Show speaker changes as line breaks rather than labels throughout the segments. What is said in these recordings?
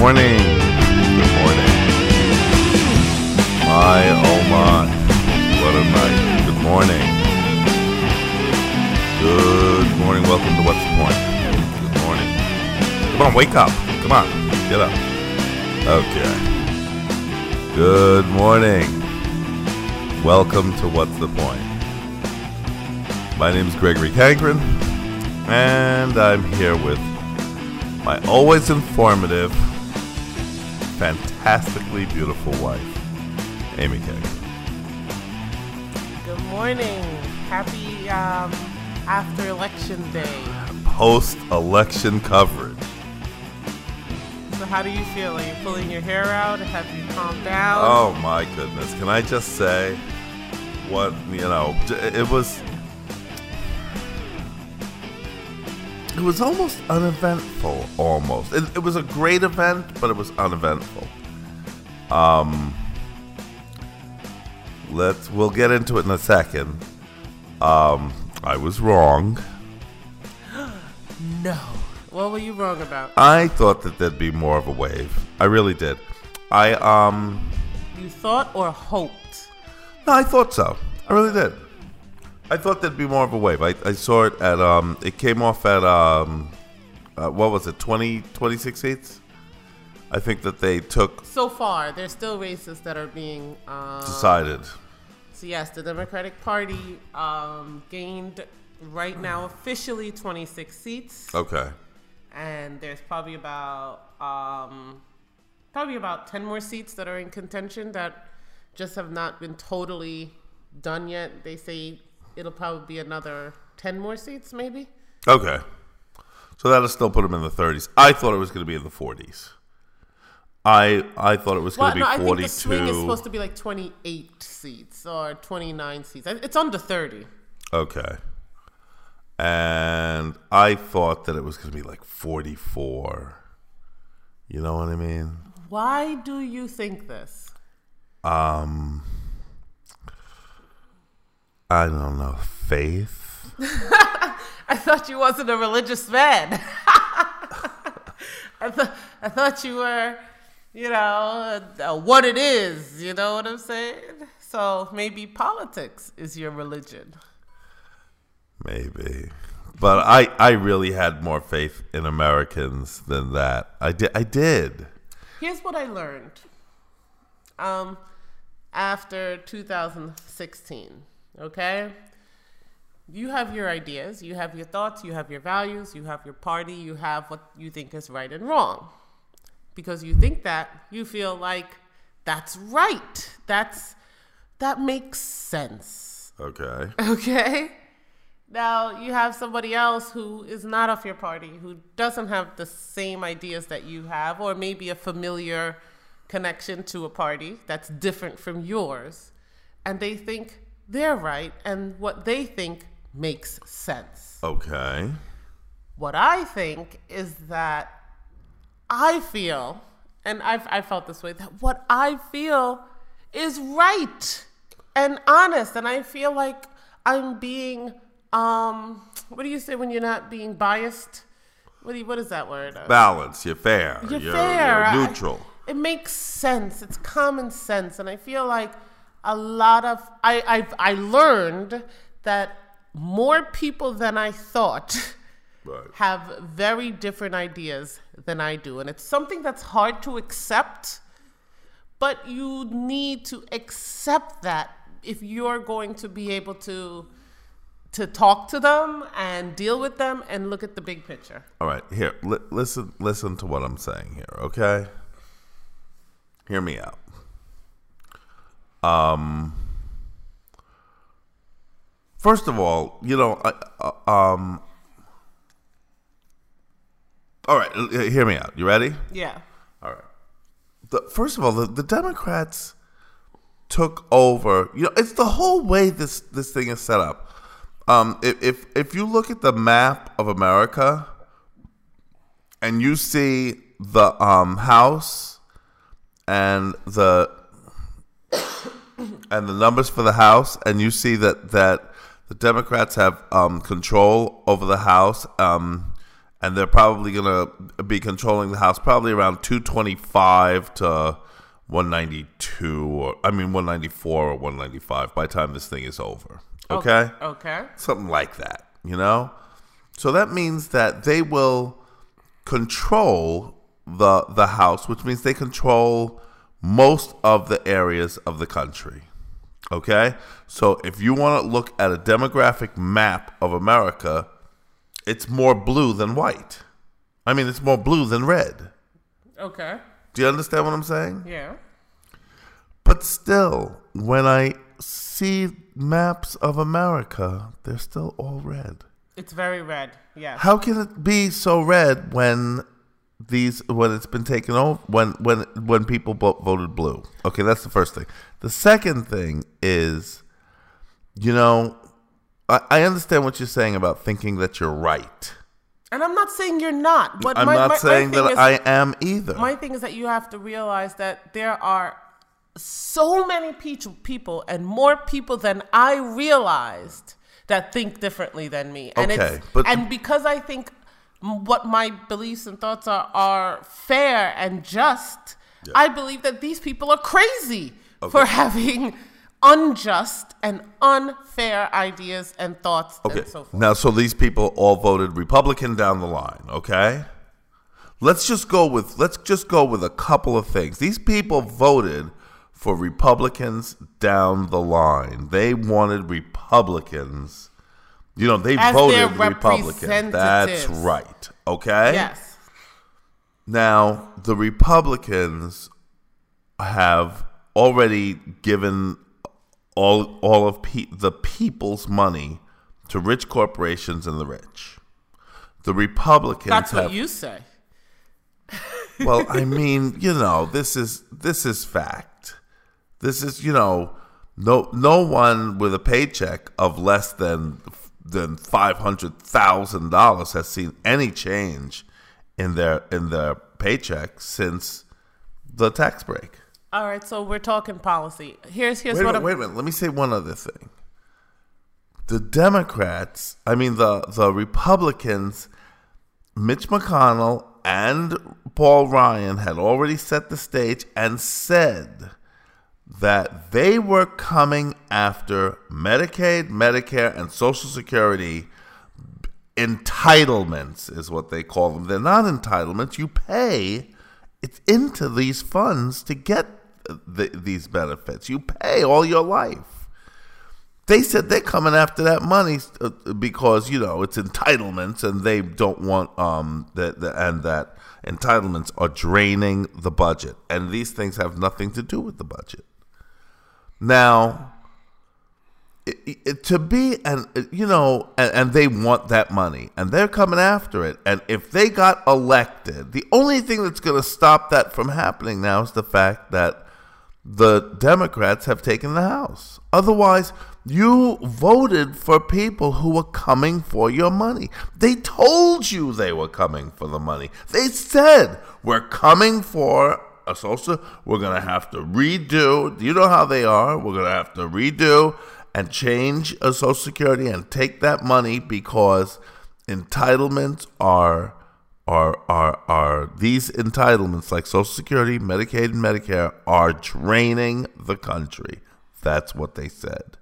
morning. Good morning. My oh my. What a night. Good morning. Good morning. Welcome to What's the Point? Good morning. Come on, wake up. Come on. Get up. Okay. Good morning. Welcome to What's the Point? My name is Gregory Cankren, and I'm here with my always informative, fantastically beautiful wife, Amy Cankren.
Good morning. Happy um, after election day.
Post election coverage.
So, how do you feel? Are you pulling your hair out? Have you calmed down?
Oh my goodness. Can I just say what, you know, it was. It was almost uneventful, almost. It, it was a great event, but it was uneventful. Um, let's. We'll get into it in a second. Um, I was wrong.
No. What were you wrong about?
I thought that there'd be more of a wave. I really did. I um.
You thought or hoped?
No, I thought so. I really did. I thought there'd be more of a wave. I, I saw it at um. It came off at um. Uh, what was it? 20, 26 seats. I think that they took
So far, there's still races that are being um,
decided.
So yes, the Democratic Party um, gained right now officially 26 seats,
Okay.
and there's probably about um, probably about 10 more seats that are in contention that just have not been totally done yet. They say it'll probably be another 10 more seats, maybe.
Okay. So that'll still put them in the 30s. I thought it was going to be in the 40s. I I thought it was
Well,
going
no,
to
I
be
think the swing is supposed to be like 28 seats or 29 seats. It's under 30.
Okay. And I thought that it was going to be like 44. You know what I mean?
Why do you think this?
Um, I don't know. Faith?
I thought you wasn't a religious man. I thought I thought you were, you know, uh, what it is. You know what I'm saying? So maybe politics is your religion.
Maybe. But I, I really had more faith in Americans than that. I did. I did.
Here's what I learned. Um, after 2016, okay. You have your ideas, you have your thoughts, you have your values, you have your party, you have what you think is right and wrong. Because you think that, you feel like that's right. That's that makes sense.
Okay.
Okay? Now you have somebody else who is not of your party, who doesn't have the same ideas that you have, or maybe a familiar connection to a party that's different from yours, and they think they're right, and what they think makes sense.
Okay.
What I think is that I feel, and I've I felt this way, that what I feel is right and honest, and I feel like I'm being um what do you say when you're not being biased? What do you, what is that word?
Balance. You're fair.
You're,
you're,
fair.
You're neutral.
it makes sense. It's common sense, and I feel like a lot of I I've, I learned that more people than I thought
right.
have very different ideas than I do, and it's something that's hard to accept. But you need to accept that if you're going to be able to to talk to them and deal with them and look at the big picture.
All right. Here. Li- listen. Listen to what I'm saying here. Okay. Hear me out. Um. First of all, you know, I, uh, um. All right, hear me out. You ready?
Yeah.
All right. The, first of all, the, the Democrats took over. You know, it's the whole way this this thing is set up. Um, if if if you look at the map of America and you see the um, House and the and the numbers for the House, and you see that that the Democrats have um, control over the House, um, and they're probably going to be controlling the House probably around 225 to 192 or I mean 194 or 195 by the time this thing is over. Okay?
Okay.
Something like that, you know? So that means that they will control the the house, which means they control most of the areas of the country. Okay? So if you want to look at a demographic map of America, it's more blue than white. I mean, it's more blue than red.
Okay.
Do you understand what I'm saying?
Yeah.
But still, when I see maps of America, they're still all red.
It's very red. yeah.
How can it be so red when these when it's been taken over when when when people voted blue? Okay, that's the first thing. The second thing is, you know, I, I understand what you're saying about thinking that you're right.
And I'm not saying you're not, but
I'm
my,
not
my- my
saying
thing
that
is-
I am either.
My thing is that you have to realize that there are so many pe- people and more people than I realized that think differently than me. And
Okay,
it's,
but-
and because I think what my beliefs and thoughts are are fair and just, I believe that these people are crazy for having unjust and unfair ideas and thoughts
Okay.
and so forth.
Now, so these people all voted Republican down the line, okay? Let's just go with let's just go with a couple of things. These people voted for Republicans down the line. They wanted Republicans. You know, they
As
voted Republican. That's right. Okay?
Yes.
Now, the Republicans have already given all all of pe- the people's money to rich corporations and the rich. The Republicans
That's
have
what you say.
well, I mean, you know, this is this is fact. This is, you know, no no one with a paycheck of less than than five hundred thousand dollars has seen any change in their in their paycheck since the tax break.
All right, so we're talking policy. Here's here's
Wait
what
minute, wait a minute. Let me say one other thing. The Democrats, I mean the the Republicans, Mitch McConnell and Paul Ryan had already set the stage and said that they were coming after Medicaid, Medicare, and Social Security entitlements is what they call them. They're not entitlements. You pay it's into these funds to get the, these benefits. You pay all your life. They said they're coming after that money uh, because you know it's entitlements, and they don't want um that the, and that entitlements are draining the budget, and these things have nothing to do with the budget. Now, it, it, to be and you know and, and they want that money and they're coming after it. And if they got elected the only thing that's going to stop that from happening now is the fact that the democrats have taken the house. Otherwise you voted for people who were coming for your money. They told you they were coming for the money. They said we're coming for a social we're going to have to redo. You know how they are? We're going to have to redo and change a social security and take that money because entitlements are are are are these entitlements like social security medicaid and medicare are draining the country. That's what they said.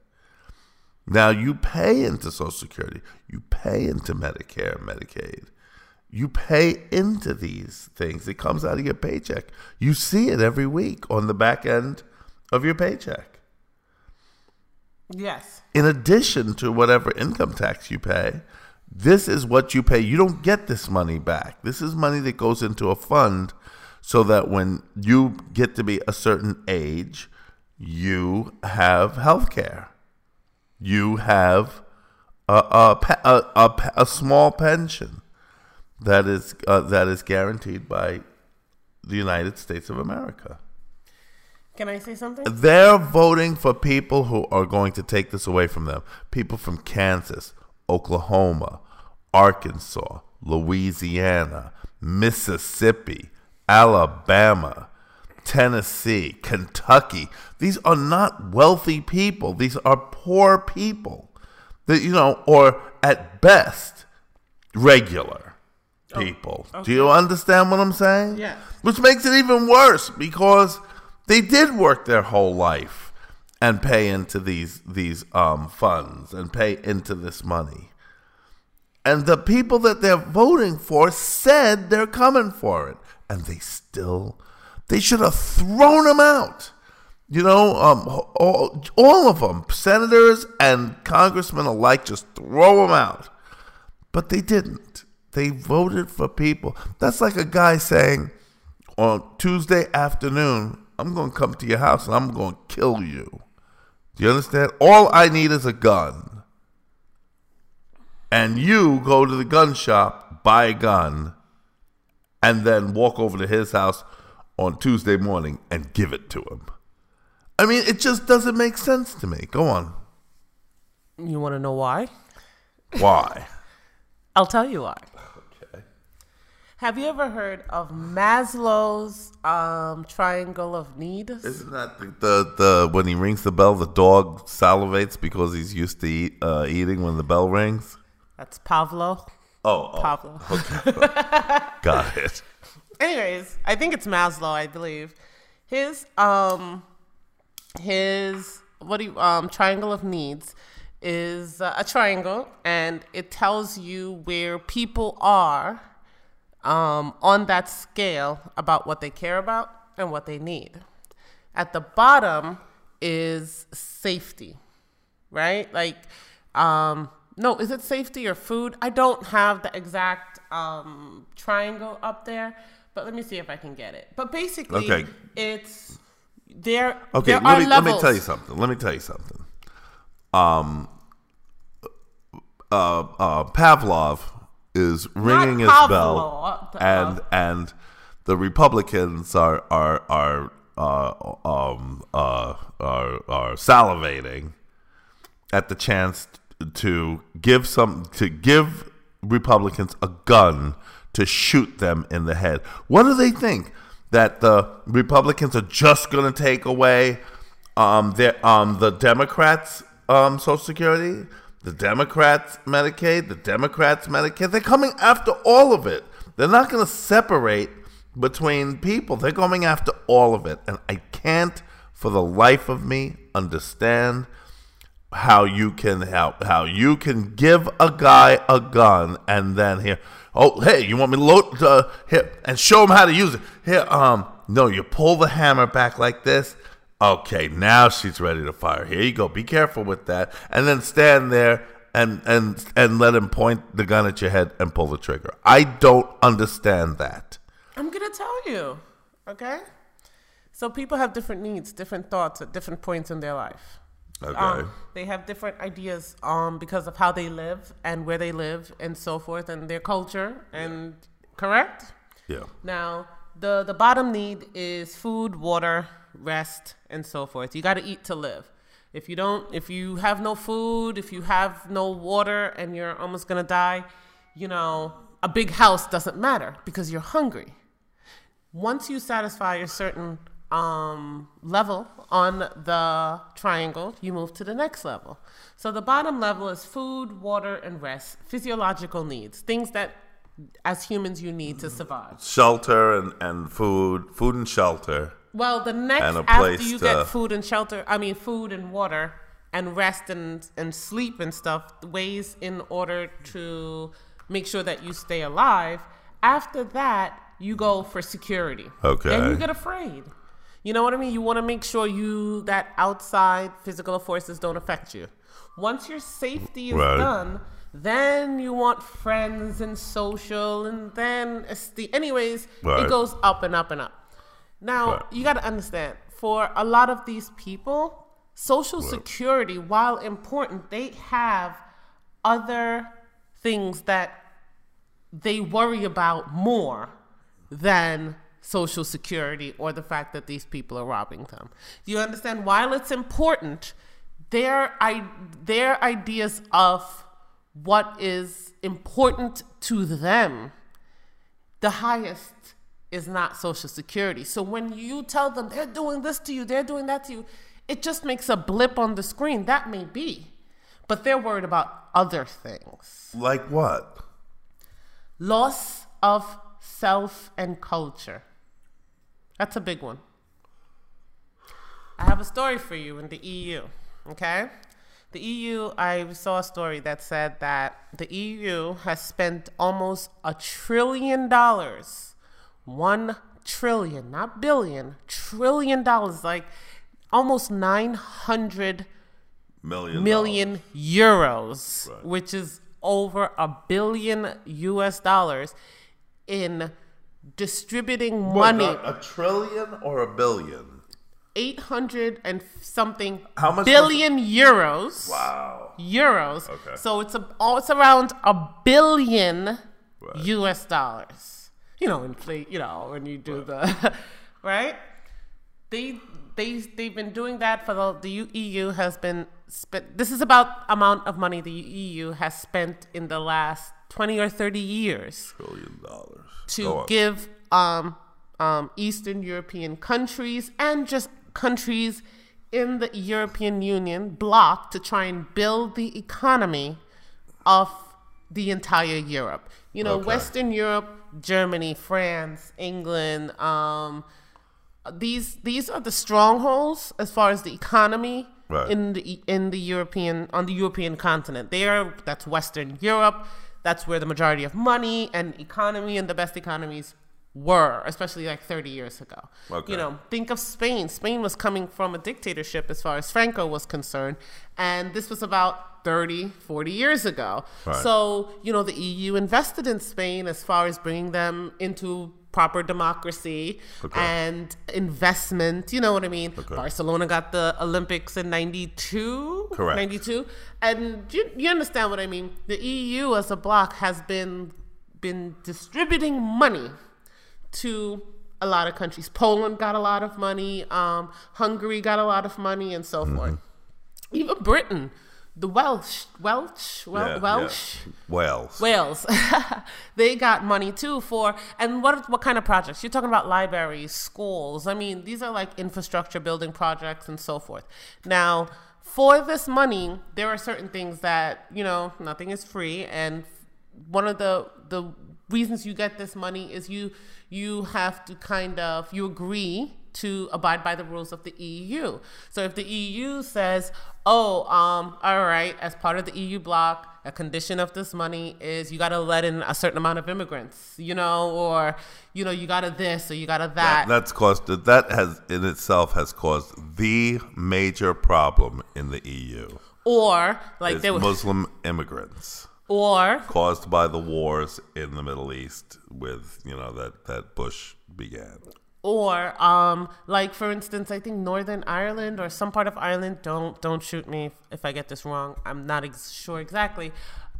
Now you pay into social security. You pay into medicare medicaid you pay into these things it comes out of your paycheck you see it every week on the back end of your paycheck
yes.
in addition to whatever income tax you pay, this is what you pay. You don't get this money back. This is money that goes into a fund so that when you get to be a certain age, you have health care. You have a, a, a, a, a small pension that is, uh, that is guaranteed by the United States of America.
Can I say something?
They're voting for people who are going to take this away from them. People from Kansas, Oklahoma, Arkansas, Louisiana, Mississippi, Alabama, Tennessee, Kentucky. These are not wealthy people. These are poor people. That you know, or at best, regular. People. Do you understand what I'm saying?
Yes.
Which makes it even worse because they did work their whole life and pay into these these um, funds and pay into this money. And the people that they're voting for said they're coming for it, and they still they should have thrown them out. You know, um, all, all of them, senators and congressmen alike, just throw them out. But they didn't. They voted for people. That's like a guy saying on Tuesday afternoon, I'm going to come to your house and I'm going to kill you. Do you understand? All I need is a gun. And you go to the gun shop, buy a gun, and then walk over to his house on Tuesday morning and give it to him. I mean, it just doesn't make sense to me. Go on.
You want to know why?
Why?
I'll tell you why. Have you ever heard of Maslow's um, triangle of needs?
Isn't that the, the, the when he rings the bell, the dog salivates because he's used to eat, uh, eating when the bell rings?
That's Pavlo.
Oh, oh
Pablo.
got it.
Anyways, I think it's Maslow, I believe. His um his what do you um triangle of needs is uh, a triangle and it tells you where people are um on that scale about what they care about and what they need. At the bottom is safety, right? Like um no, is it safety or food? I don't have the exact um, triangle up there, but let me see if I can get it. But basically,
Okay.
it's there.
Okay,
there
let
are
me, let me tell you something. Let me tell you something. Um, uh, uh, Pavlov is ringing his bell, and and the Republicans are are are uh, um, uh, are, are salivating at the chance to give some to give Republicans a gun to shoot them in the head. What do they think? That the Republicans are just going to take away um, their um, the Democrats' um, Social Security, the Democrats' Medicaid, the Democrats' Medicaid, they're coming after all of it. They're not going to separate between people. They're going after all of it, and I can't, for the life of me, understand how you can help how you can give a guy a gun and then here oh hey you want me to load uh, here and show him how to use it here um no you pull the hammer back like this okay now she's ready to fire here you go be careful with that and then stand there and and and let him point the gun at your head and pull the trigger i don't understand that
I'm gonna tell you. Okay. So people have different needs, different thoughts at different points in their life.
okay
Um, they have different ideas um, because of how they live and where they live and so forth and their culture and correct.
yeah
Now, the the bottom need is food, water, rest, and so forth. You got to eat to live. If you don't, if you have no food, if you have no water, and you're almost gonna die, you know, a big house doesn't matter because you're hungry. Once you satisfy a certain um, level on the triangle, you move to the next level. So the bottom level is food, water, and rest, physiological needs, things that as humans you need to survive.
shelter and and food food and shelter
Well, the next after you
to-
get food and shelter, I mean food and water and rest and and sleep and stuff, ways in order to make sure that you stay alive. After that, you go for security.
Okay.
And you get afraid. You know what I mean? You want to make sure you that outside physical forces don't affect you. Once your safety is
Right.
done, then you want friends and social, and then esteem. Anyways,
Right.
it goes up and up and up. Now,
Right.
you got to understand, for a lot of these people, Social Security, while important, they have other things that they worry about more than Social Security or the fact that these people are robbing them. Do you understand? While it's important, their, I, their ideas of what is important to them the highest is not social security. So when you tell them they're doing this to you, they're doing that to you, it just makes a blip on the screen. That may be. But they're worried about other things.
like what
Loss of self and culture. That's a big one. I have a story for you in the EU, okay? The EU, I saw a story that said that the EU has spent almost a trillion dollars. One trillion, not billion, trillion dollars, like almost 900
Million.
million euros,
Right.
which is over a billion US dollars in distributing
What,
money.
a, trillion or a billion?
800 and something
How much
billion euros.
Wow.
Euros.
Okay.
So it's a oh, it's around a billion
Right.
US dollars. You know, inflate, you know, when you do the right? They they they've been doing that for the the EU has been spent this is about amount of money the EU has spent in the last 20 or 30 years
Trillion dollars.
To give um, um, Eastern European countries and just countries in the European Union bloc to try and build the economy of the entire Europe. You know,
Okay.
Western Europe, Germany, France, England. Um, these these are the strongholds as far as the economy
Right.
in the in the European on the European continent. There, that's Western Europe. That's where the majority of money and economy and the best economies were, especially like 30 years ago.
Okay.
You know, think of Spain. Spain was coming from a dictatorship as far as Franco was concerned, and this was about 30, 40 years ago.
Right.
So, you know, the EU invested in Spain as far as bringing them into proper democracy
Okay.
and investment. You know what I mean?
Okay.
Barcelona got the Olympics in 92.
Correct.
92. And you, you understand what I mean? The EU as a bloc has been been distributing money to a lot of countries. Poland got a lot of money. Um, Hungary got a lot of money, and so forth. Even Britain, the Welsh, Welsh, Wel-
Yeah, yeah.
Welsh.
Wales.
Wales, they got money too for and what what kind of projects? You're talking about libraries, schools. I mean, these are like infrastructure building projects and so forth. Now, for this money, there are certain things that you know nothing is free, and one of the the reasons you get this money is you you have to kind of you agree to abide by the rules of the EU. So if the EU says, "Oh, um, all right, as part of the EU bloc, a condition of this money is you got to let in a certain amount of immigrants, you know, or you know, you got to this or you got to that."
That's caused that has in itself has caused the major problem in the EU.
or like there was
Muslim immigrants
or
caused by the wars in the Middle East with you know that that Bush began.
Or um like for instance i think northern ireland or some part of ireland don't don't shoot me if, if i get this wrong. I'm not ex- sure exactly.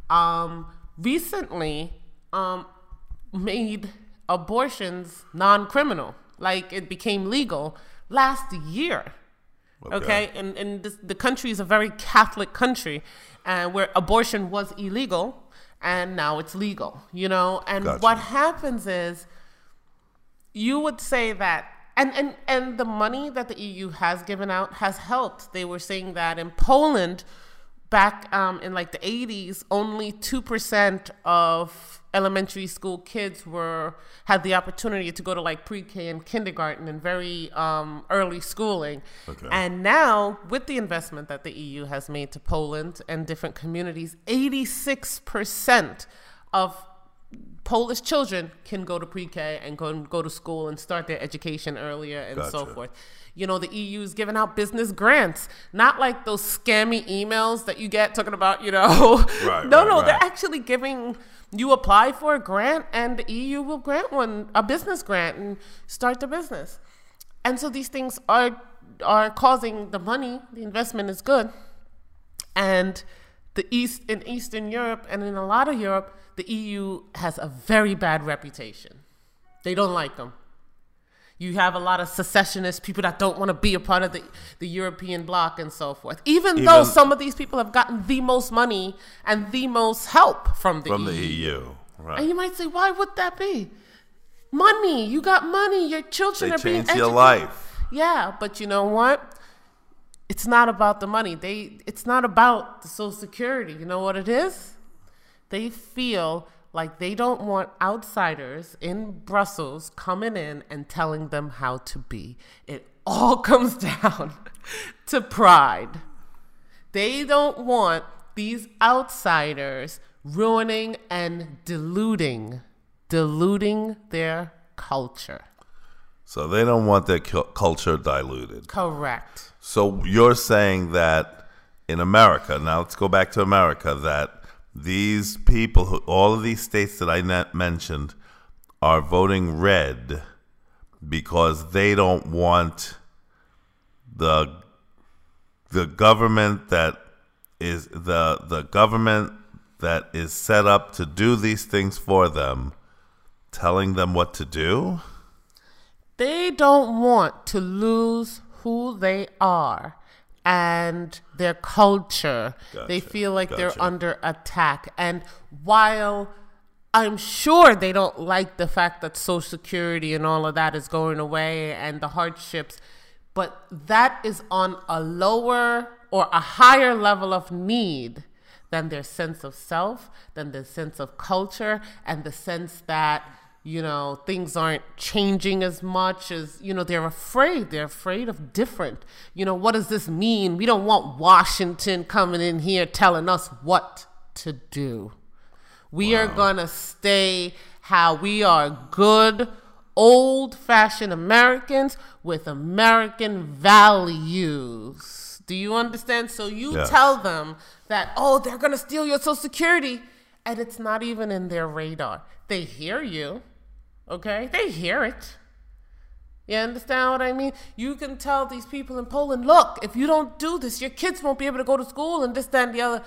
Um recently um made abortions non-criminal. Like it became legal last year. Okay, and and this, the country is a very catholic country uh, where abortion was illegal and now it's legal you know? And
Gotcha.
what happens is you would say that and, and and the money that the EU has given out has helped. They were saying that in Poland back um, in like the 80s only 2% of elementary school kids were had the opportunity to go to like pre-K and kindergarten and very um, early schooling.
Okay.
And now with the investment that the EU has made to Poland and different communities, 86% of Polish children can go to pre-K and go go to school and start their education earlier and so forth. You know, the EU is giving out business grants, not like those scammy emails that you get talking about, you know.
Right,
no,
right,
no, they're actually giving you apply for a grant and the EU will grant one, a business grant and start the business. And so these things are are causing the money, the investment is good. And the East in Eastern Europe and in a lot of Europe, the EU has a very bad reputation. They don't like them. You have a lot of secessionists, people that don't want to be a part of the, the European bloc and so forth. Even, though some of these people have gotten the most money and the most help from the
from
EU.
the EU.
And you might say, why would that be? Money. You got money. Your children
They
are being
changed your life.
Yeah, but you know what? It's not about the money. They it's not about the social security. You know what it is? They feel like they don't want outsiders in Brussels coming in and telling them how to be. It all comes down to pride. They don't want these outsiders ruining and diluting, diluting their culture.
So they don't want their cu- culture diluted.
Correct.
So you're saying that in America, now let's go back to America, that these people, who, all of these states that I mentioned, are voting red because they don't want the the government that is the the government that is set up to do these things for them telling them what to do?
They don't want to lose who they are and their culture. They feel like they're under attack. And while I'm sure they don't like the fact that Social Security and all of that is going away and the hardships, but that is on a lower or a higher level of need than their sense of self, than the sense of culture, and the sense that, you know, things aren't changing as much as, you know, they're afraid. They're afraid of different. You know, what does this mean? We don't want Washington coming in here telling us what to do. We are going to stay how we are good, old fashioned Americans with American values. Do you understand? So you
Yes.
tell them that, oh, they're going to steal your Social Security, and it's not even in their radar. They hear you, okay? They hear it. You understand what I mean? You can tell these people in Poland, look, if you don't do this, your kids won't be able to go to school and this, that, and the other.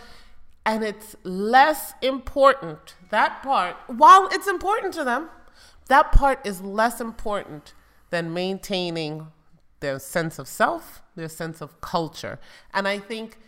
And it's less important, that part, while it's important to them, that part is less important than maintaining their sense of self, their sense of culture. And I think,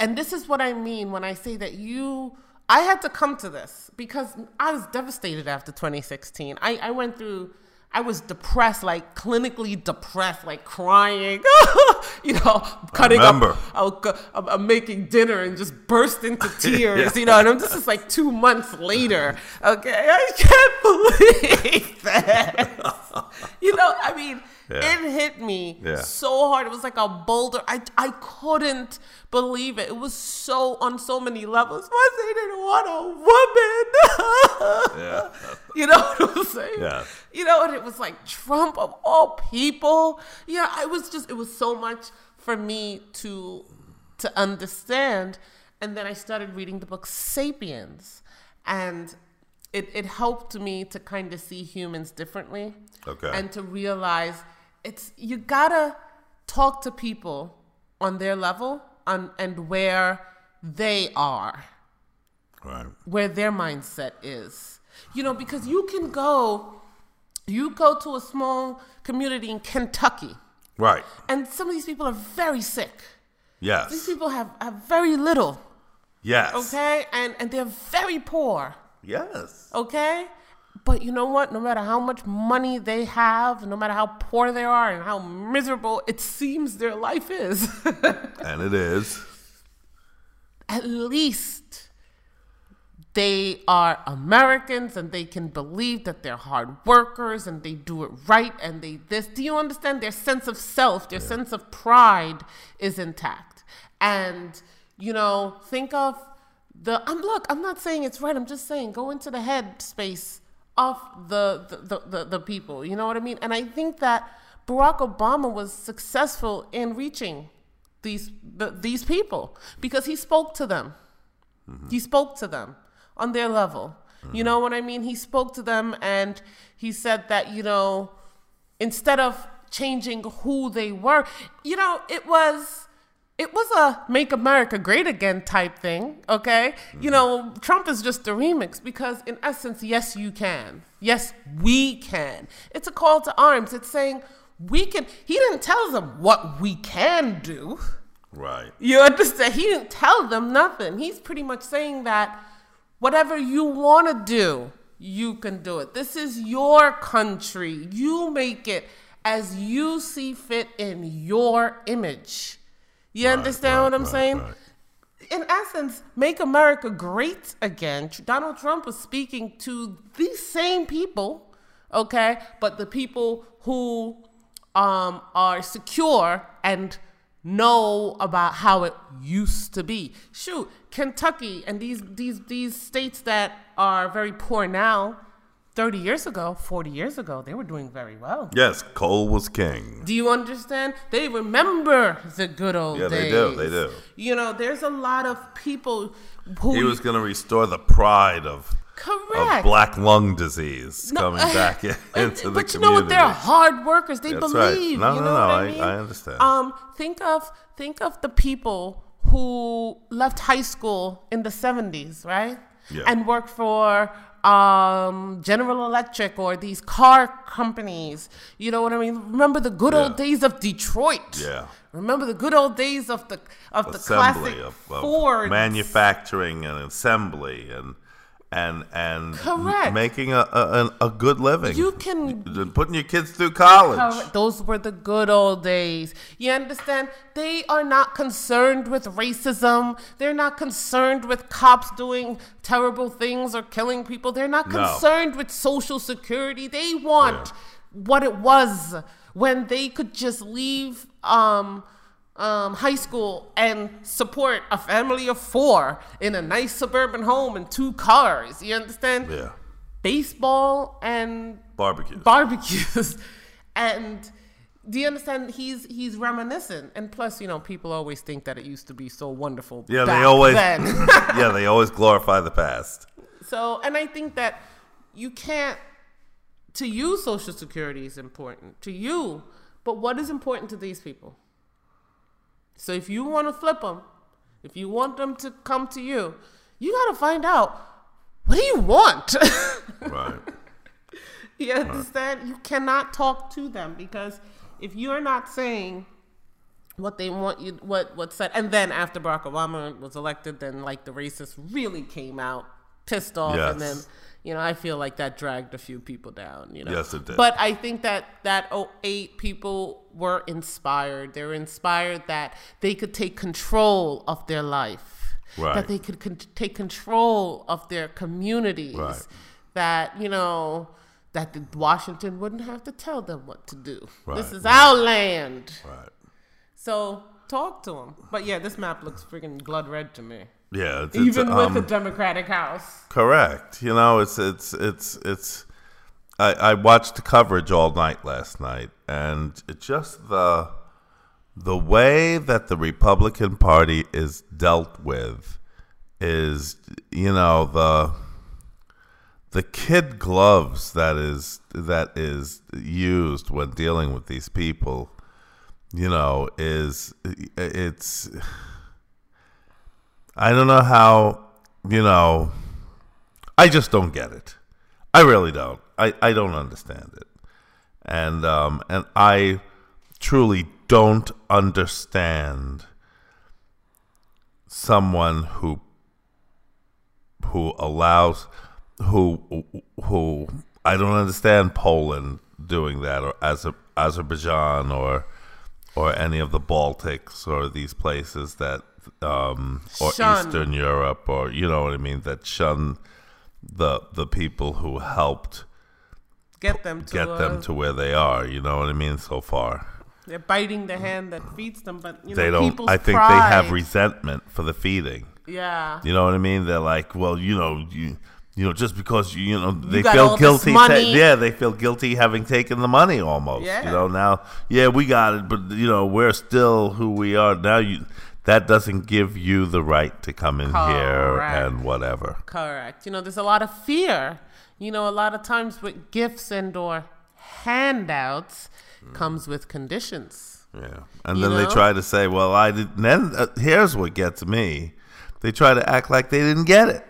and this is what I mean when I say that you, I had to come to this because I was devastated after 2016. I, I went through, I was depressed, like clinically depressed, like crying, you know, cutting
remember.
up. I I'm making dinner and just burst into tears, you know, and I'm, this is like two months later. Okay, I can't believe that. you know, I mean,
Yeah.
it hit me
Yeah.
so hard. It was like a boulder. I, I couldn't believe it. It was so on so many levels. Why they didn't want a woman?
yeah
You know what I'm saying?
Yeah.
You know, and it was like Trump of all people. Yeah, I was just it was so much for me to to understand. And then I started reading the book Sapiens. And it, it helped me to kind of see humans differently.
Okay.
And to realize it's you gotta talk to people on their level on and where they are
right
where their mindset is. You know, because you can go, you go to a small community in Kentucky,
right
and some of these people are very sick.
Yes.
These people have, have very little,
yes
okay? And, and they're very poor,
yes
okay? But you know what? No matter how much money they have, no matter how poor they are and how miserable it seems their life is,
and it is
at least they are Americans and they can believe that they're hard workers and they do it right and they this. Do you understand? Their sense of self, their sense of pride is intact. And you know, think of the. I'm look. I'm not saying it's right. I'm just saying go into the head space of the the, the, the, people. You know what I mean? And I think that Barack Obama was successful in reaching these the, these people because he spoke to them. Mm-hmm. He spoke to them on their level. You mm-hmm. know what I mean? He spoke to them and he said that, you know, instead of changing who they were, you know, it was it was a make America great again type thing, okay? You know, Trump is just a remix because in essence, yes you can. Yes, we can. It's a call to arms. It's saying we can he didn't tell them what we can do.
right
You understand? He didn't tell them nothing. He's pretty much saying that whatever you want to do, you can do it. This is your country. You make it as you see fit in your image. You understand
right,
what I'm
right,
saying?
right.
in essence, make America great again. Donald Trump was speaking to these same people, okay, but the people who um, are secure and know about how it used to be. Shoot, Kentucky and these these these states that are very poor now 30 years ago, 40 years ago, they were doing very well.
Yes, coal was king.
Do you understand? They remember the good old
Yeah,
days.
Yeah, they do, they do.
You know, there's a lot of people who
He was going to restore the pride of,
correct
of black lung disease
No,
coming back in-
but-
into the
but
community.
you know what? They're hard workers. They
That's right.
believe.
No,
you
no,
know
no,
what I,
I-
mean?
I understand.
Um, think of think of the people who left high school in the '70s, right?
Yeah.
And worked for um, General Electric or these car companies. You know what I mean? Remember the good old days of Detroit.
Yeah.
Remember the good old days of the of the
assembly
classic
of, of
Ford
manufacturing and assembly and and and
Correct.
making a, a a good living.
You can
putting your kids through college.
Correct. Those were the good old days. You understand? They are not concerned with racism. They're not concerned with cops doing terrible things or killing people. They're not
No.
concerned with social security. They want what it was when they could just leave um, um, high school and support a family of four in a nice suburban home and two cars. You understand?
Yeah,
Baseball and
barbecues.
barbecues and do you understand he's he's reminiscent and plus you know people always think that it used to be so wonderful
yeah,
back
they always
then.
yeah they always glorify the past.
so and i think that you can't to you social security is important to you but what is important to these people so if you want to flip them if you want them to come to you you got to find out what do you want
Right.
You understand? You cannot talk to them because if you're not saying what they want you what what said and then after Barack Obama was elected then like the racists really came out pissed off and then
Yes.
You know I feel like that dragged a few people down you know
Yes, it did.
but I think that that 08 people were inspired they were inspired that they could take control of their life
Right.
that they could con- take control of their communities
Right.
that you know that the Washington wouldn't have to tell them what to do.
Right.
This is our land.
Right.
So talk to them. But yeah, this map looks freaking blood red to me.
Yeah. It's, it's,
Even with
um,
the Democratic House.
Correct. You know, it's it's it's it's. I, I watched the coverage all night last night, and it just the the way that the Republican Party is dealt with is, you know, the the kid gloves that is that is used when dealing with these people. You know, is it's. I don't know how, you know, I just don't get it. I really don't. I, I don't understand it. And um and I truly don't understand someone who who allows who who I don't understand Poland doing that or Azer- Azerbaijan or or any of the Baltics or these places that um or
Shun.
Eastern Europe or you know what I mean that shun the the people who helped
Get them to
get
uh,
them to where they are, you know what I mean so far.
they're biting the hand that feeds them, but you know,
They don't I think they have resentment for the feeding.
Yeah.
You know what I mean? They're like, well, you know, you you know, just because you you know they
got
feel guilty. ta- yeah, they feel guilty having taken the money almost.
Yeah.
You know, now yeah, we got it, but you know, we're still who we are now. You that doesn't give you the right to come in here and whatever.
Correct. You know, there's a lot of fear. You know, a lot of times with gifts and or handouts comes with conditions.
Yeah, and then
know?
they try to say, well, I did. And then uh, here's what gets me: they try to act like they didn't get it.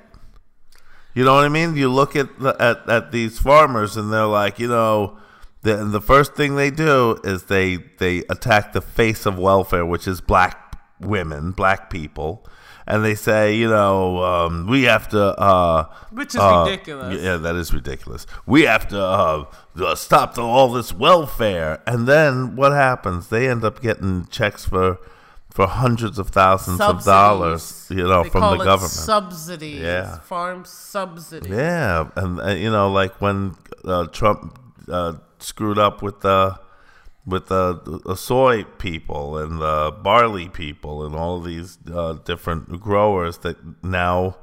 You know what I mean? You look at the, at at these farmers, and they're like, you know, the the first thing they do is they they attack the face of welfare, which is black women, black people, and they say, you know, um, we have to. Uh,
Which is
uh,
ridiculous.
Yeah, that is ridiculous. We have to uh, uh, stop the, all this welfare, and then what happens? They end up getting checks for for hundreds of thousands of dollars, you know,
They
from the government.
Subsidies.
Yeah.
Farm subsidies.
Yeah, and uh, you know, like when uh, Trump uh, screwed up with the with the, the soy people and the barley people and all these uh, different growers that now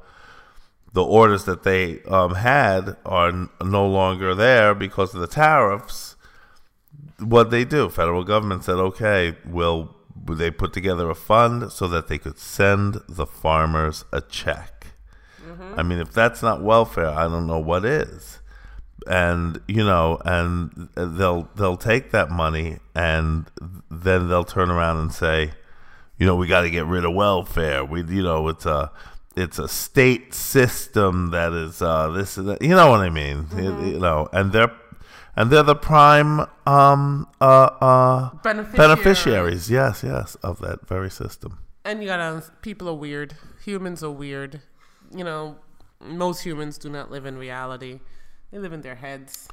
the orders that they um, had are n- no longer there because of the tariffs. What they do, federal government said, okay, we'll they put together a fund so that they could send the farmers a check. I mean, if that's not welfare, I don't know what is. And you know, and they'll they'll take that money and then they'll turn around and say, you know, we got to get rid of welfare. We, you know, it's a it's a state system that is uh, this that. You know what I mean? You- you know, and they're and they're the prime um, uh, uh,
Beneficiaries.
beneficiaries. Yes, yes, of that very system.
And you gotta, people are weird. Humans are weird. You know, most humans do not live in reality. They live in their heads.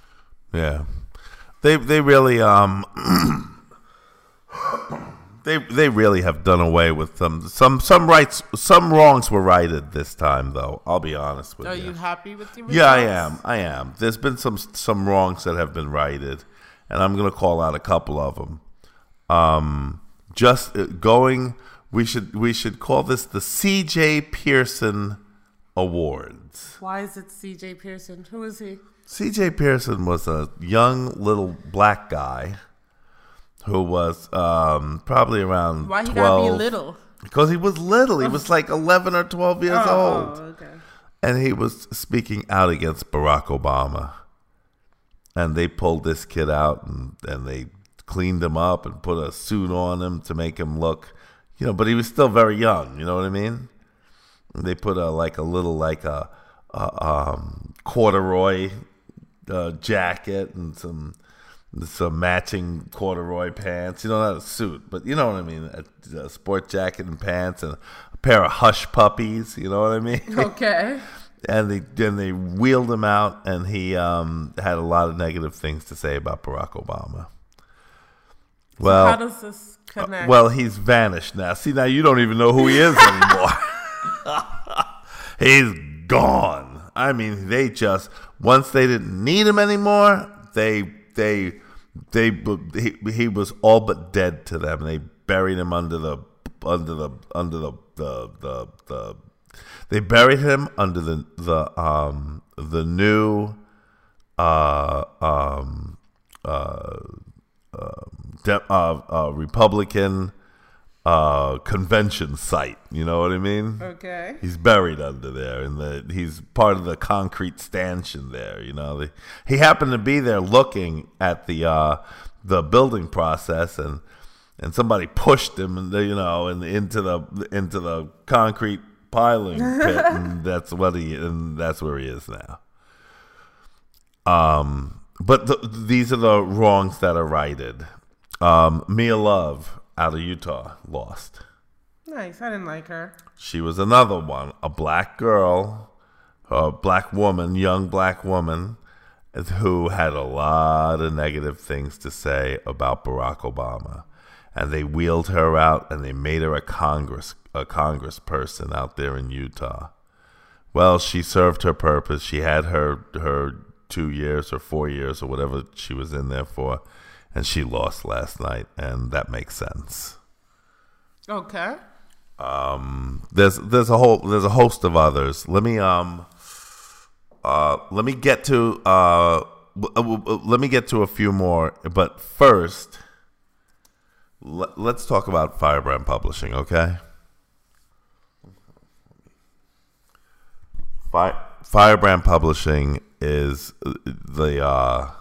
Yeah, they they really um they they really have done away with some some some rights some wrongs were righted this time though. I'll be honest with
Are
you.
Are you happy with the
yeah, I am. I am. There's been some some wrongs that have been righted, and I'm going to call out a couple of them. Um, just uh, going, we should we should call this the C.J. Pearson Awards.
Why is it C.J. Pearson? Who is he?
C.J. Pearson was a young little black guy who was um, probably around
Why he
12.
gotta be little?
Because he was little. He was like 11 or 12 years old.
Oh, okay.
And he was speaking out against Barack Obama. And they pulled this kid out and, and they cleaned him up and put a suit on him to make him look, you know, but he was still very young. You know what I mean? And they put a like a little like a, a um, corduroy uh, jacket and some some matching corduroy pants. You know, not a suit, but you know what I mean. A, a sport jacket and pants and a pair of hush puppies. You know what I mean?
Okay.
and they then they wheeled him out, and he um, had a lot of negative things to say about Barack Obama. Well,
How does this connect?
well, he's vanished now. See, now you don't even know who he is anymore. he's gone. I mean, they just once they didn't need him anymore, they they they he, he was all but dead to them. They buried him under the under the under the the the, the they buried him under the the um the new uh um uh, de- uh, uh Republican uh convention site. You know what I mean?
okay.
He's buried under there, and the he's part of the concrete stanchion there. You know, the, he happened to be there looking at the uh, the building process, and and somebody pushed him, and you know, and into the into the concrete piling pit, and that's what he and that's where he is now. Um, but the, these are the wrongs that are righted. Um, Mia Love out of Utah lost.
Nice. I didn't like her.
She was another one, a black girl, a black woman, young black woman, who had a lot of negative things to say about Barack Obama. And they wheeled her out and they made her a Congress a congressperson out there in Utah. Well, she served her purpose. She had her her two years or four years or whatever she was in there for, and she lost last night, and that makes sense
Okay.
Um, there's there's a whole there's a host of others. Let me um uh let me get to uh let me get to a few more, but first l- let's talk about Firebrand Publishing, okay? Fire, Firebrand Publishing is the uh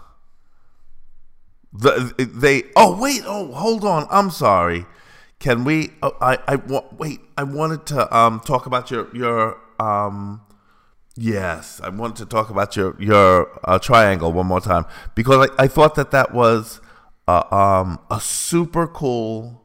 the, they oh wait oh hold on I'm sorry. Can we oh, I I wa- wait I wanted to um talk about your your um yes I wanted to talk about your your uh, triangle one more time because I, I thought that that was uh, um a super cool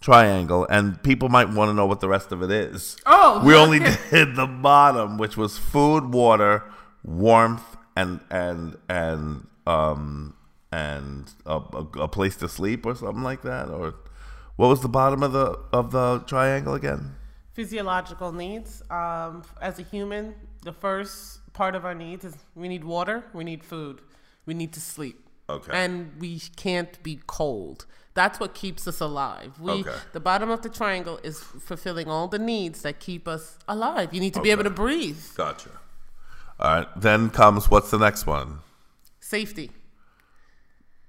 triangle and people might want to know what the rest of it is.
Oh,
we only did the bottom which was food water warmth and and and um and a, a, a place to sleep or something like that or What was the bottom of the of the triangle again?
Physiological needs. Um, as a human, the first part of our needs is we need water, we need food, we need to sleep.
Okay.
And we can't be cold. That's what keeps us alive. We
Okay.
the bottom of the triangle is fulfilling all the needs that keep us alive. You need to be able to breathe.
Gotcha. All right. Then comes what's the next one?
Safety.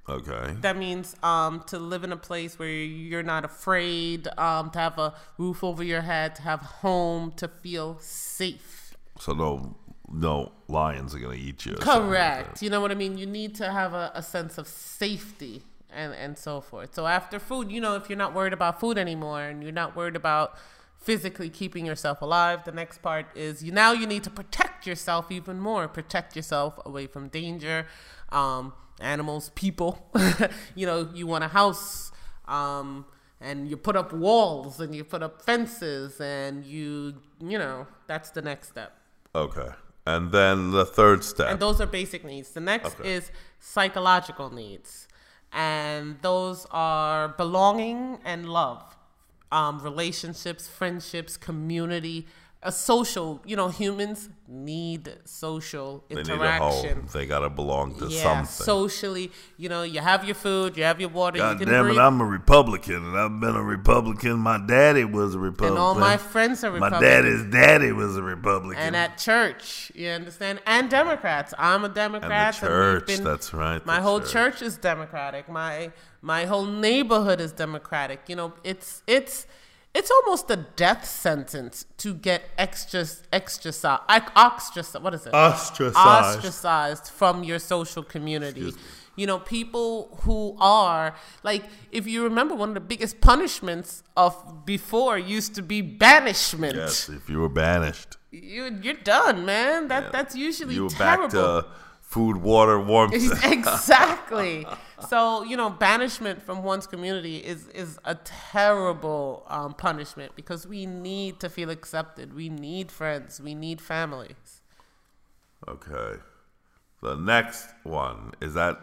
Okay.
That means um, to live in a place where you're not afraid, um, to have a roof over your head, to have home, to feel safe.
So no no lions are gonna eat you. or something like
Correct. You know what I mean? You need to have a, a sense of safety and, and so forth. So after food, you know, if you're not worried about food anymore and you're not worried about physically keeping yourself alive, the next part is you now you need to protect yourself even more. Protect yourself away from danger, um, animals, people. you know, you want a house. Um, and you put up walls and you put up fences and you you know that's the next step.
Okay. And then the third step.
and those are basic needs. The next
Okay.
is psychological needs. And those are belonging and love, um, relationships, friendships, community, a social, you know, humans need social
they
interaction.
They gotta belong to
yeah,
something.
socially, you know, you have your food, you have your water,
God
you can
damn
breathe.
it, I'm a Republican and I've been a Republican. My daddy was a Republican.
and all my friends are
Republican.
My
daddy's daddy was a Republican.
and at church, you understand? And Democrats. I'm a Democrat. and we've
church,
been-
that's right.
My
the
whole church is Democratic. My my whole neighborhood is Democratic. You know, it's it's it's almost a death sentence to get extra extra ostracized. What is it?
Ostracized.
Ostracized from your social community. You know, people who are like, if you remember, one of the biggest punishments of before used to be banishment.
Yes, if you were banished.
You you're done, man. That that's usually
You were
terrible.
back to food, water, warmth.
exactly. So you know, banishment from one's community is is a terrible um, punishment because we need to feel accepted. We need friends. We need families.
okay. The next one is that.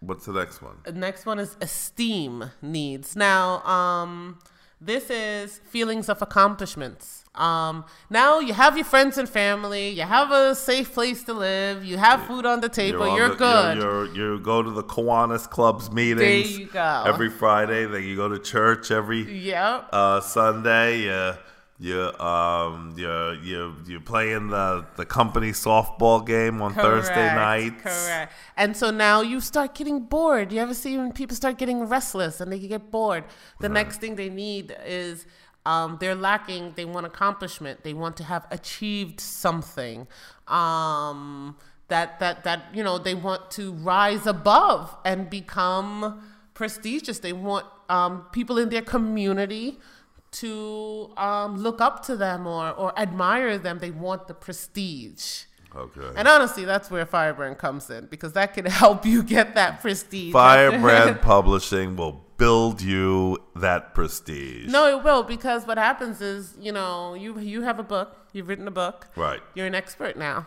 What's the next one?
The next one is esteem needs. Now, um, this is feelings of accomplishments. Um, now you have your friends and family. You have a safe place to live. You have food on the table.
on
You're,
the-
good.
You're, you're, you go to the Kiwanis Club's meetings.
There you go.
Every Friday. Then you go to church every
yep.
uh, Sunday. You you um you you you playing the the company softball game on Thursday
Correct,
nights.
Correct. And so now you start getting bored. You ever see when people start getting restless and they get bored? The next thing they need is um, they're lacking. They want accomplishment. They want to have achieved something. Um, that that that you know they want to rise above and become prestigious. They want um, people in their community to um, look up to them or, or admire them. They want the prestige.
Okay.
And honestly, that's where Firebrand comes in because that can help you get that prestige.
Firebrand Publishing will build you that prestige.
no, it will because what happens is, you know, you you have a book, you've written a book,
Right.
You're an expert now.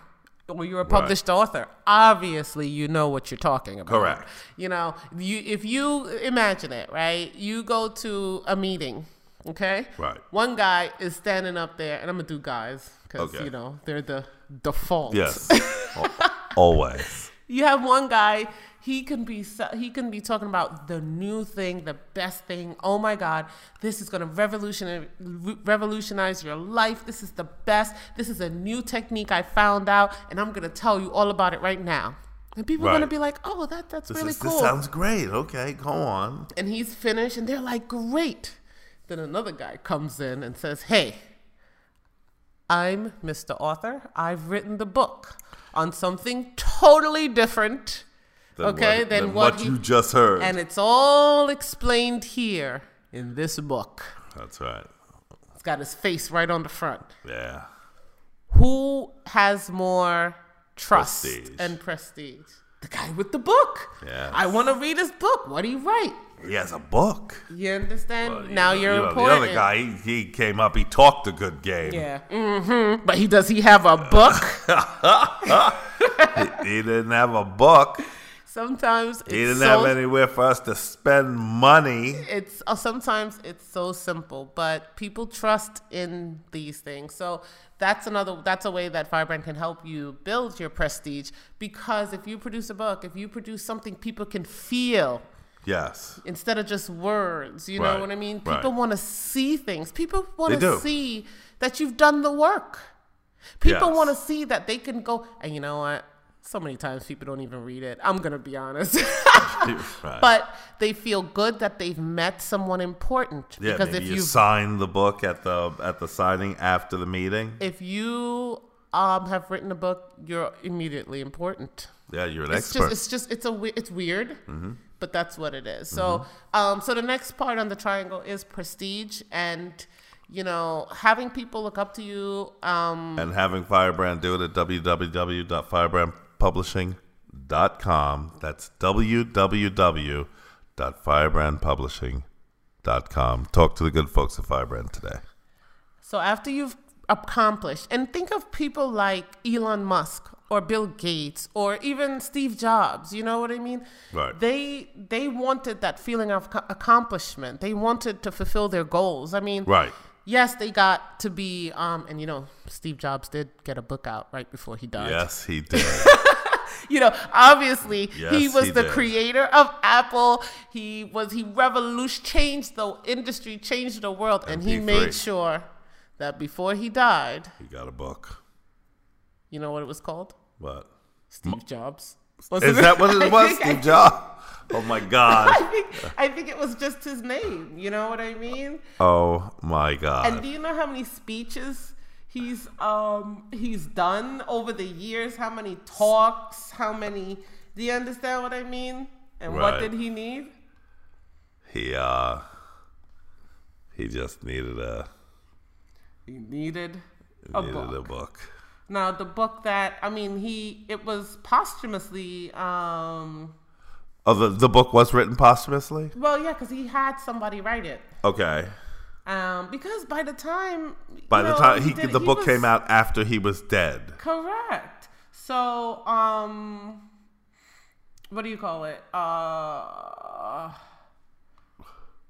Or you're a published author. Obviously, you know what you're talking about.
Correct.
You know, you if you imagine it, right? You go to a meeting, okay?
Right.
One guy is standing up there, and I'm gonna do guys because
Okay.
you know they're the default.
Yes. Always.
You have one guy. He can be he can be talking about the new thing, the best thing. Oh my God, this is gonna revolutionize revolutionize your life. This is the best. This is a new technique I found out, and I'm gonna tell you all about it right now. And people are gonna be like, "Oh, that that's
This,
really
is,
cool."
this sounds great. Okay, go on.
and he's finished, and they're like, "Great." Then another guy comes in and says, "Hey, I'm Mr. Author. I've written the book on something totally different."
Than
Okay,
what,
then
than
what
what
he-
you just heard.
And it's all explained here in this book.
That's right.
It's got his face right on the front.
Yeah.
Who has more trust
Prestige.
and prestige? The guy with the book.
Yes.
I want to read his book. What do you write?
He has a book.
You understand?
Well, you
now
know-
you're
you know,
important.
The other guy, he, he came up. He talked a good game.
Yeah. hmm But he does he have a book?
he, he didn't have a book.
Sometimes it's
He didn't
so,
have anywhere for us to spend money.
it's uh, sometimes it's so simple, but people trust in these things. So that's another that's a way that Firebrand can help you build your prestige because if you produce a book, if you produce something people can feel
Yes.
instead of just words, you
Right,
know what I mean?
right.
People want to see things. People want to see that you've done the work. People
Yes.
want to see that they can go and you know what? So many times people don't even read it. I'm going to be honest.
Right.
but they feel good that they've met someone important
yeah,
because if
you
you
sign the book at the at the signing after the meeting.
if you um, have written a book, you're immediately important.
Yeah, you're an
It's
expert.
just it's just it's a it's weird,
Mm-hmm.
but that's what it is. So um so the next part on the triangle is prestige and you know having people look up to you um
and having Firebrand do it at www.firebrandpublishing.com. That's www.firebrandpublishing.com. Talk to the good folks at Firebrand today.
So after you've accomplished, and think of people like Elon Musk or Bill Gates or even Steve Jobs. You know what I mean?
Right.
They they wanted that feeling of accomplishment. They wanted to fulfill their goals. I mean,
Right.
Yes, they got to be, um, and you know, Steve Jobs did get a book out right before he died.
Yes, he did.
You know, obviously he was
he
the
did.
creator of Apple. He was he revolution changed the industry, changed the world, and he made sure that before he died,
he got a book.
you know what it was called?
What?
Steve Jobs.
Is
Wasn't
that what
I
it was?
think-
Steve Jobs? Oh my God.
I think I think it was just his name. You know what I mean?
Oh my God.
And do you know how many speeches he's um he's done over the years? How many talks? How many? Do you understand what I mean? And what did he need?
He, uh, he just needed a,
He needed a
needed
book.
a book.
Now the book that I mean, he it was posthumously. um
Oh, the, the book was written posthumously?
Well, yeah, because he had somebody write it.
Okay.
Um, because by the time
By the
know,
time he,
did-
the
he
book
was-
came out after he was dead.
Correct. So, um, what do you call it? Uh,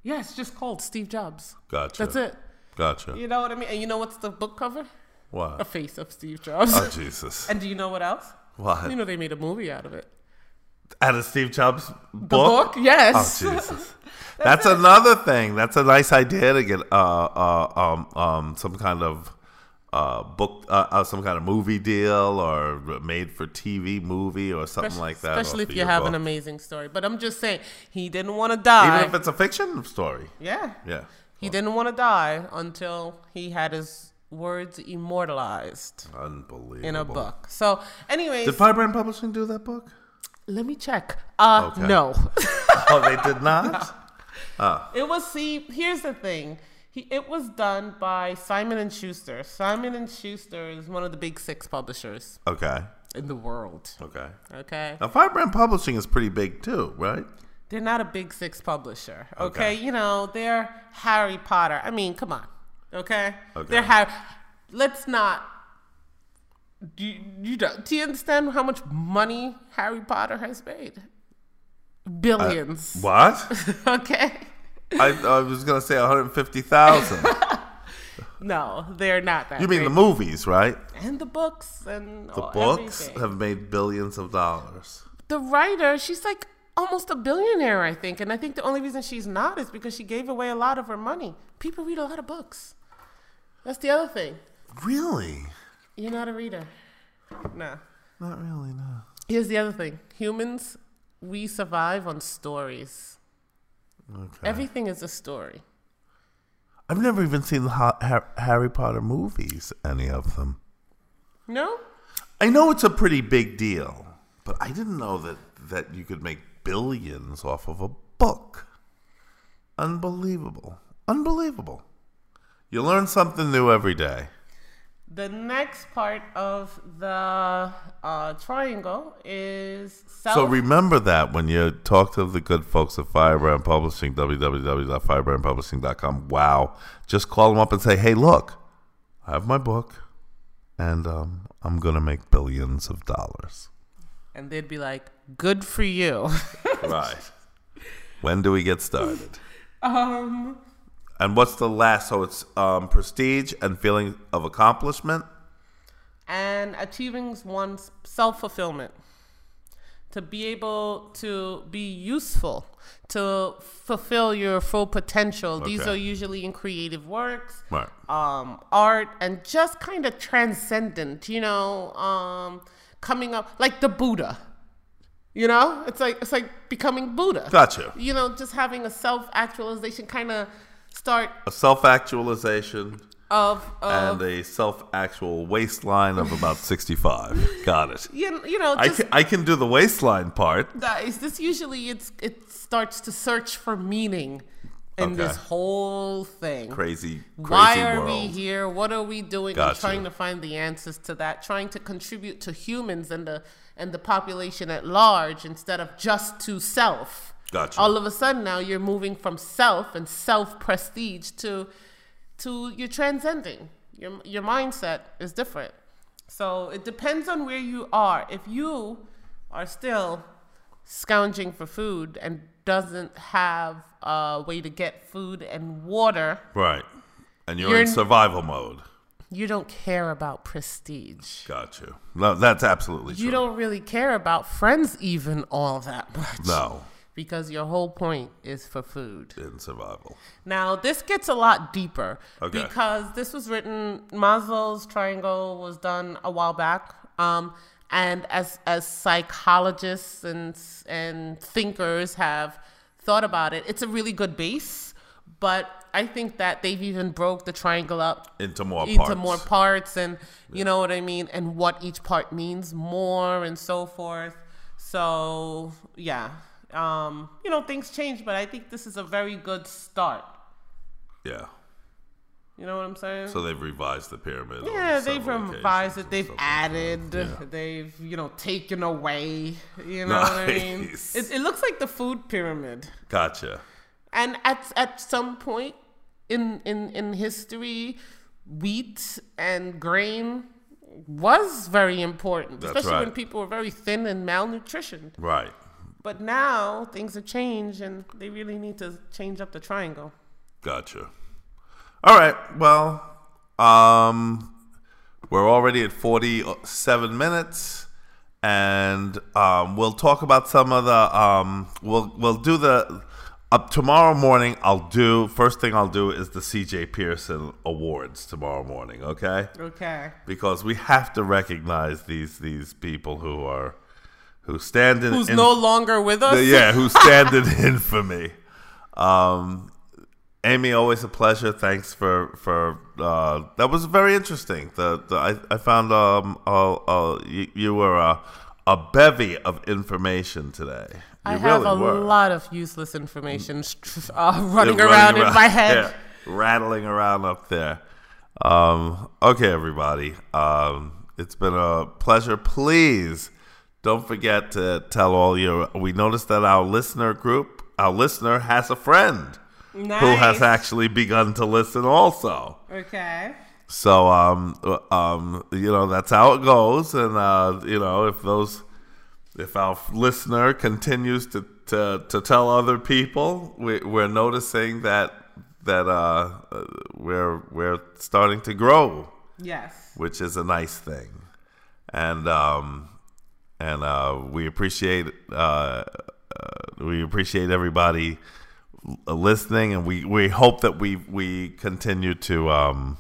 yeah, it's just called Steve Jobs.
Gotcha.
That's it.
Gotcha.
You know what I mean? And you know what's the book cover? A face of Steve Jobs.
Oh Jesus!
and do you know what else?
What?
You know they made a movie out of it.
Out of Steve Jobs' book?
The book,
Oh
yes.
Jesus! That's another thing. That's a nice idea to get uh, uh um um some kind of uh book uh, uh some kind of movie deal or made for TV movie or something like that.
Especially if you have an amazing story. But I'm just saying, he didn't want to die.
even if it's a fiction story.
yeah.
Yeah.
He didn't want to die until he had his words immortalized
Unbelievable.
in a book. So, anyways,
Did Firebrand Publishing do that book?
let me check. Uh,
Okay.
no.
Oh, they did not.
it was. See, here's the thing. He, it was done by Simon and Schuster. Simon and Schuster is one of the big six publishers
Okay.
in the world.
Okay.
Okay,
Now, Firebrand Publishing is pretty big too, right?
they're not a big six publisher. Okay,
Okay.
you know they're Harry Potter. I mean, come on. Okay,
Okay.
they're Harry. Let's not. Do you, you don't- do you understand how much money Harry Potter has made? Billions.
Uh, what?
okay.
I, I was gonna say one hundred fifty thousand.
No, they're not that.
You mean the movies, right?
and the books and
The
all-
books
everything.
have made billions of dollars.
the writer, she's like almost a billionaire, I think. And I think the only reason she's not is because she gave away a lot of her money. People read a lot of books. That's the other thing.
Really?
You're not a reader. No.
Not really. No.
Here's the other thing humans, we survive on stories.
Okay.
Everything is a story.
I've never even seen the Ha- Ha- Harry Potter movies. Any of them?
No?
I know it's a pretty big deal, but I didn't know that that you could make billions off of a book. Unbelievable. Unbelievable. You learn something new every day.
The next part of the uh, triangle is self.
So remember that when you talk to the good folks at Firebrand Publishing, www.firebrandpublishing.com. Wow. Just call them up and say, hey, look, I have my book, and um, I'm going to make billions of dollars.
And they'd be like, "Good for you."
right. When do we get started?
um,
And what's the last? So it's um, prestige and feeling of accomplishment.
and achieving one's self fulfillment. To be able to be useful, to fulfill your full potential. These are usually in creative works,
Right.
um, art, and just kind of transcendent, you know, um, coming up like the Buddha. You know, it's like it's like becoming Buddha.
Gotcha.
You know, just having a self actualization kind of start
A self actualization
of, of
and a self actual waistline of about 65. Got it.
you, you know,
I can, I can do the waistline part.
that is this usually it's it starts to search for meaning in
Okay.
this whole thing.
Crazy, crazy
Why are
world.
we here? What are we doing?
Gotcha.
Trying to find the answers to that, trying to contribute to humans and the and the population at large instead of just to self.
Gotcha.
All of a sudden now you're moving from self and self prestige to to you're transcending. Your your mindset is different. So it depends on where you are. If you are still scrounging for food and doesn't have a way to get food and water,
Right. And you're,
You're
in survival mode.
you don't care about prestige.
Got you. No, that's absolutely true.
You don't really care about friends even all that much.
No,
Because your whole point is for food.
and survival.
Now, this gets a lot deeper
Okay.
because this was written, Maslow's triangle was done a while back. Um, and as, as psychologists and, and thinkers have thought about it, it's a really good base. But I think that they've even broke the triangle up
Into more
into
parts.
more parts and you know what I mean and what each part means more and so forth. So yeah, um, you know things change, but I think this is a very good start.
Yeah.
You know what I'm saying?
So they've revised the pyramid.
yeah, they've revised it. They've
stuff like
added.
Yeah.
They've you know taken away. You know what I mean? It, it looks like the food pyramid.
Gotcha.
And at at some point in in in history, wheat and grain was very important,
That's
especially when people were very thin and malnutritioned.
Right.
But now things have changed, and they really need to change up the triangle.
Gotcha. All right. Well, um, we're already at 47 minutes, and um, we'll talk about some of the. Um, we'll we'll do the. Up tomorrow morning, I'll do. First thing I'll do is the C.J. Pearson Awards tomorrow morning. Okay.
Okay.
Because we have to recognize these these people who are who stand in.
Who's
in-
no longer with us?
yeah, who's standing in infamy. Um, Amy, always a pleasure. Thanks for for uh, that was very interesting. The, the I, I found um uh, uh, you, you were a, a bevy of information today. You
I have
really
a
were.
lot of useless information uh, running
Yeah,
around in my head.
yeah, rattling around up there. Um, okay, everybody. Um, it's been a pleasure. Please don't forget to tell all your. We noticed that our listener group, our listener, has a friend
Nice.
who has actually begun to listen also.
Okay.
So, um, um, you know, that's how it goes. And, uh, you know, if those, if our listener continues to, to, to tell other people, we, we're noticing that, that, uh, we're, we're starting to grow,
Yes.
which is a nice thing. And, um, and, uh, we appreciate, uh, uh, we appreciate everybody listening and we, we hope that we, we continue to, um,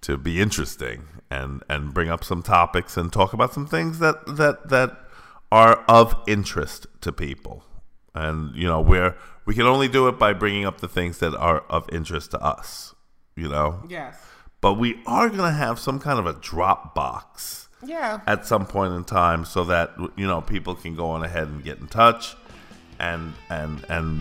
to be interesting and and bring up some topics and talk about some things that that that are of interest to people and you know we're we can only do it by bringing up the things that are of interest to us you know
Yes.
but we are going to have some kind of a drop box
Yeah.
at some point in time so that you know people can go on ahead and get in touch and and and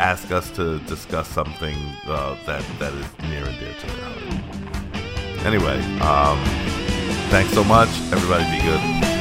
ask us to discuss something uh, that that is near and dear to their heart. Anyway, um, thanks so much. Everybody be good.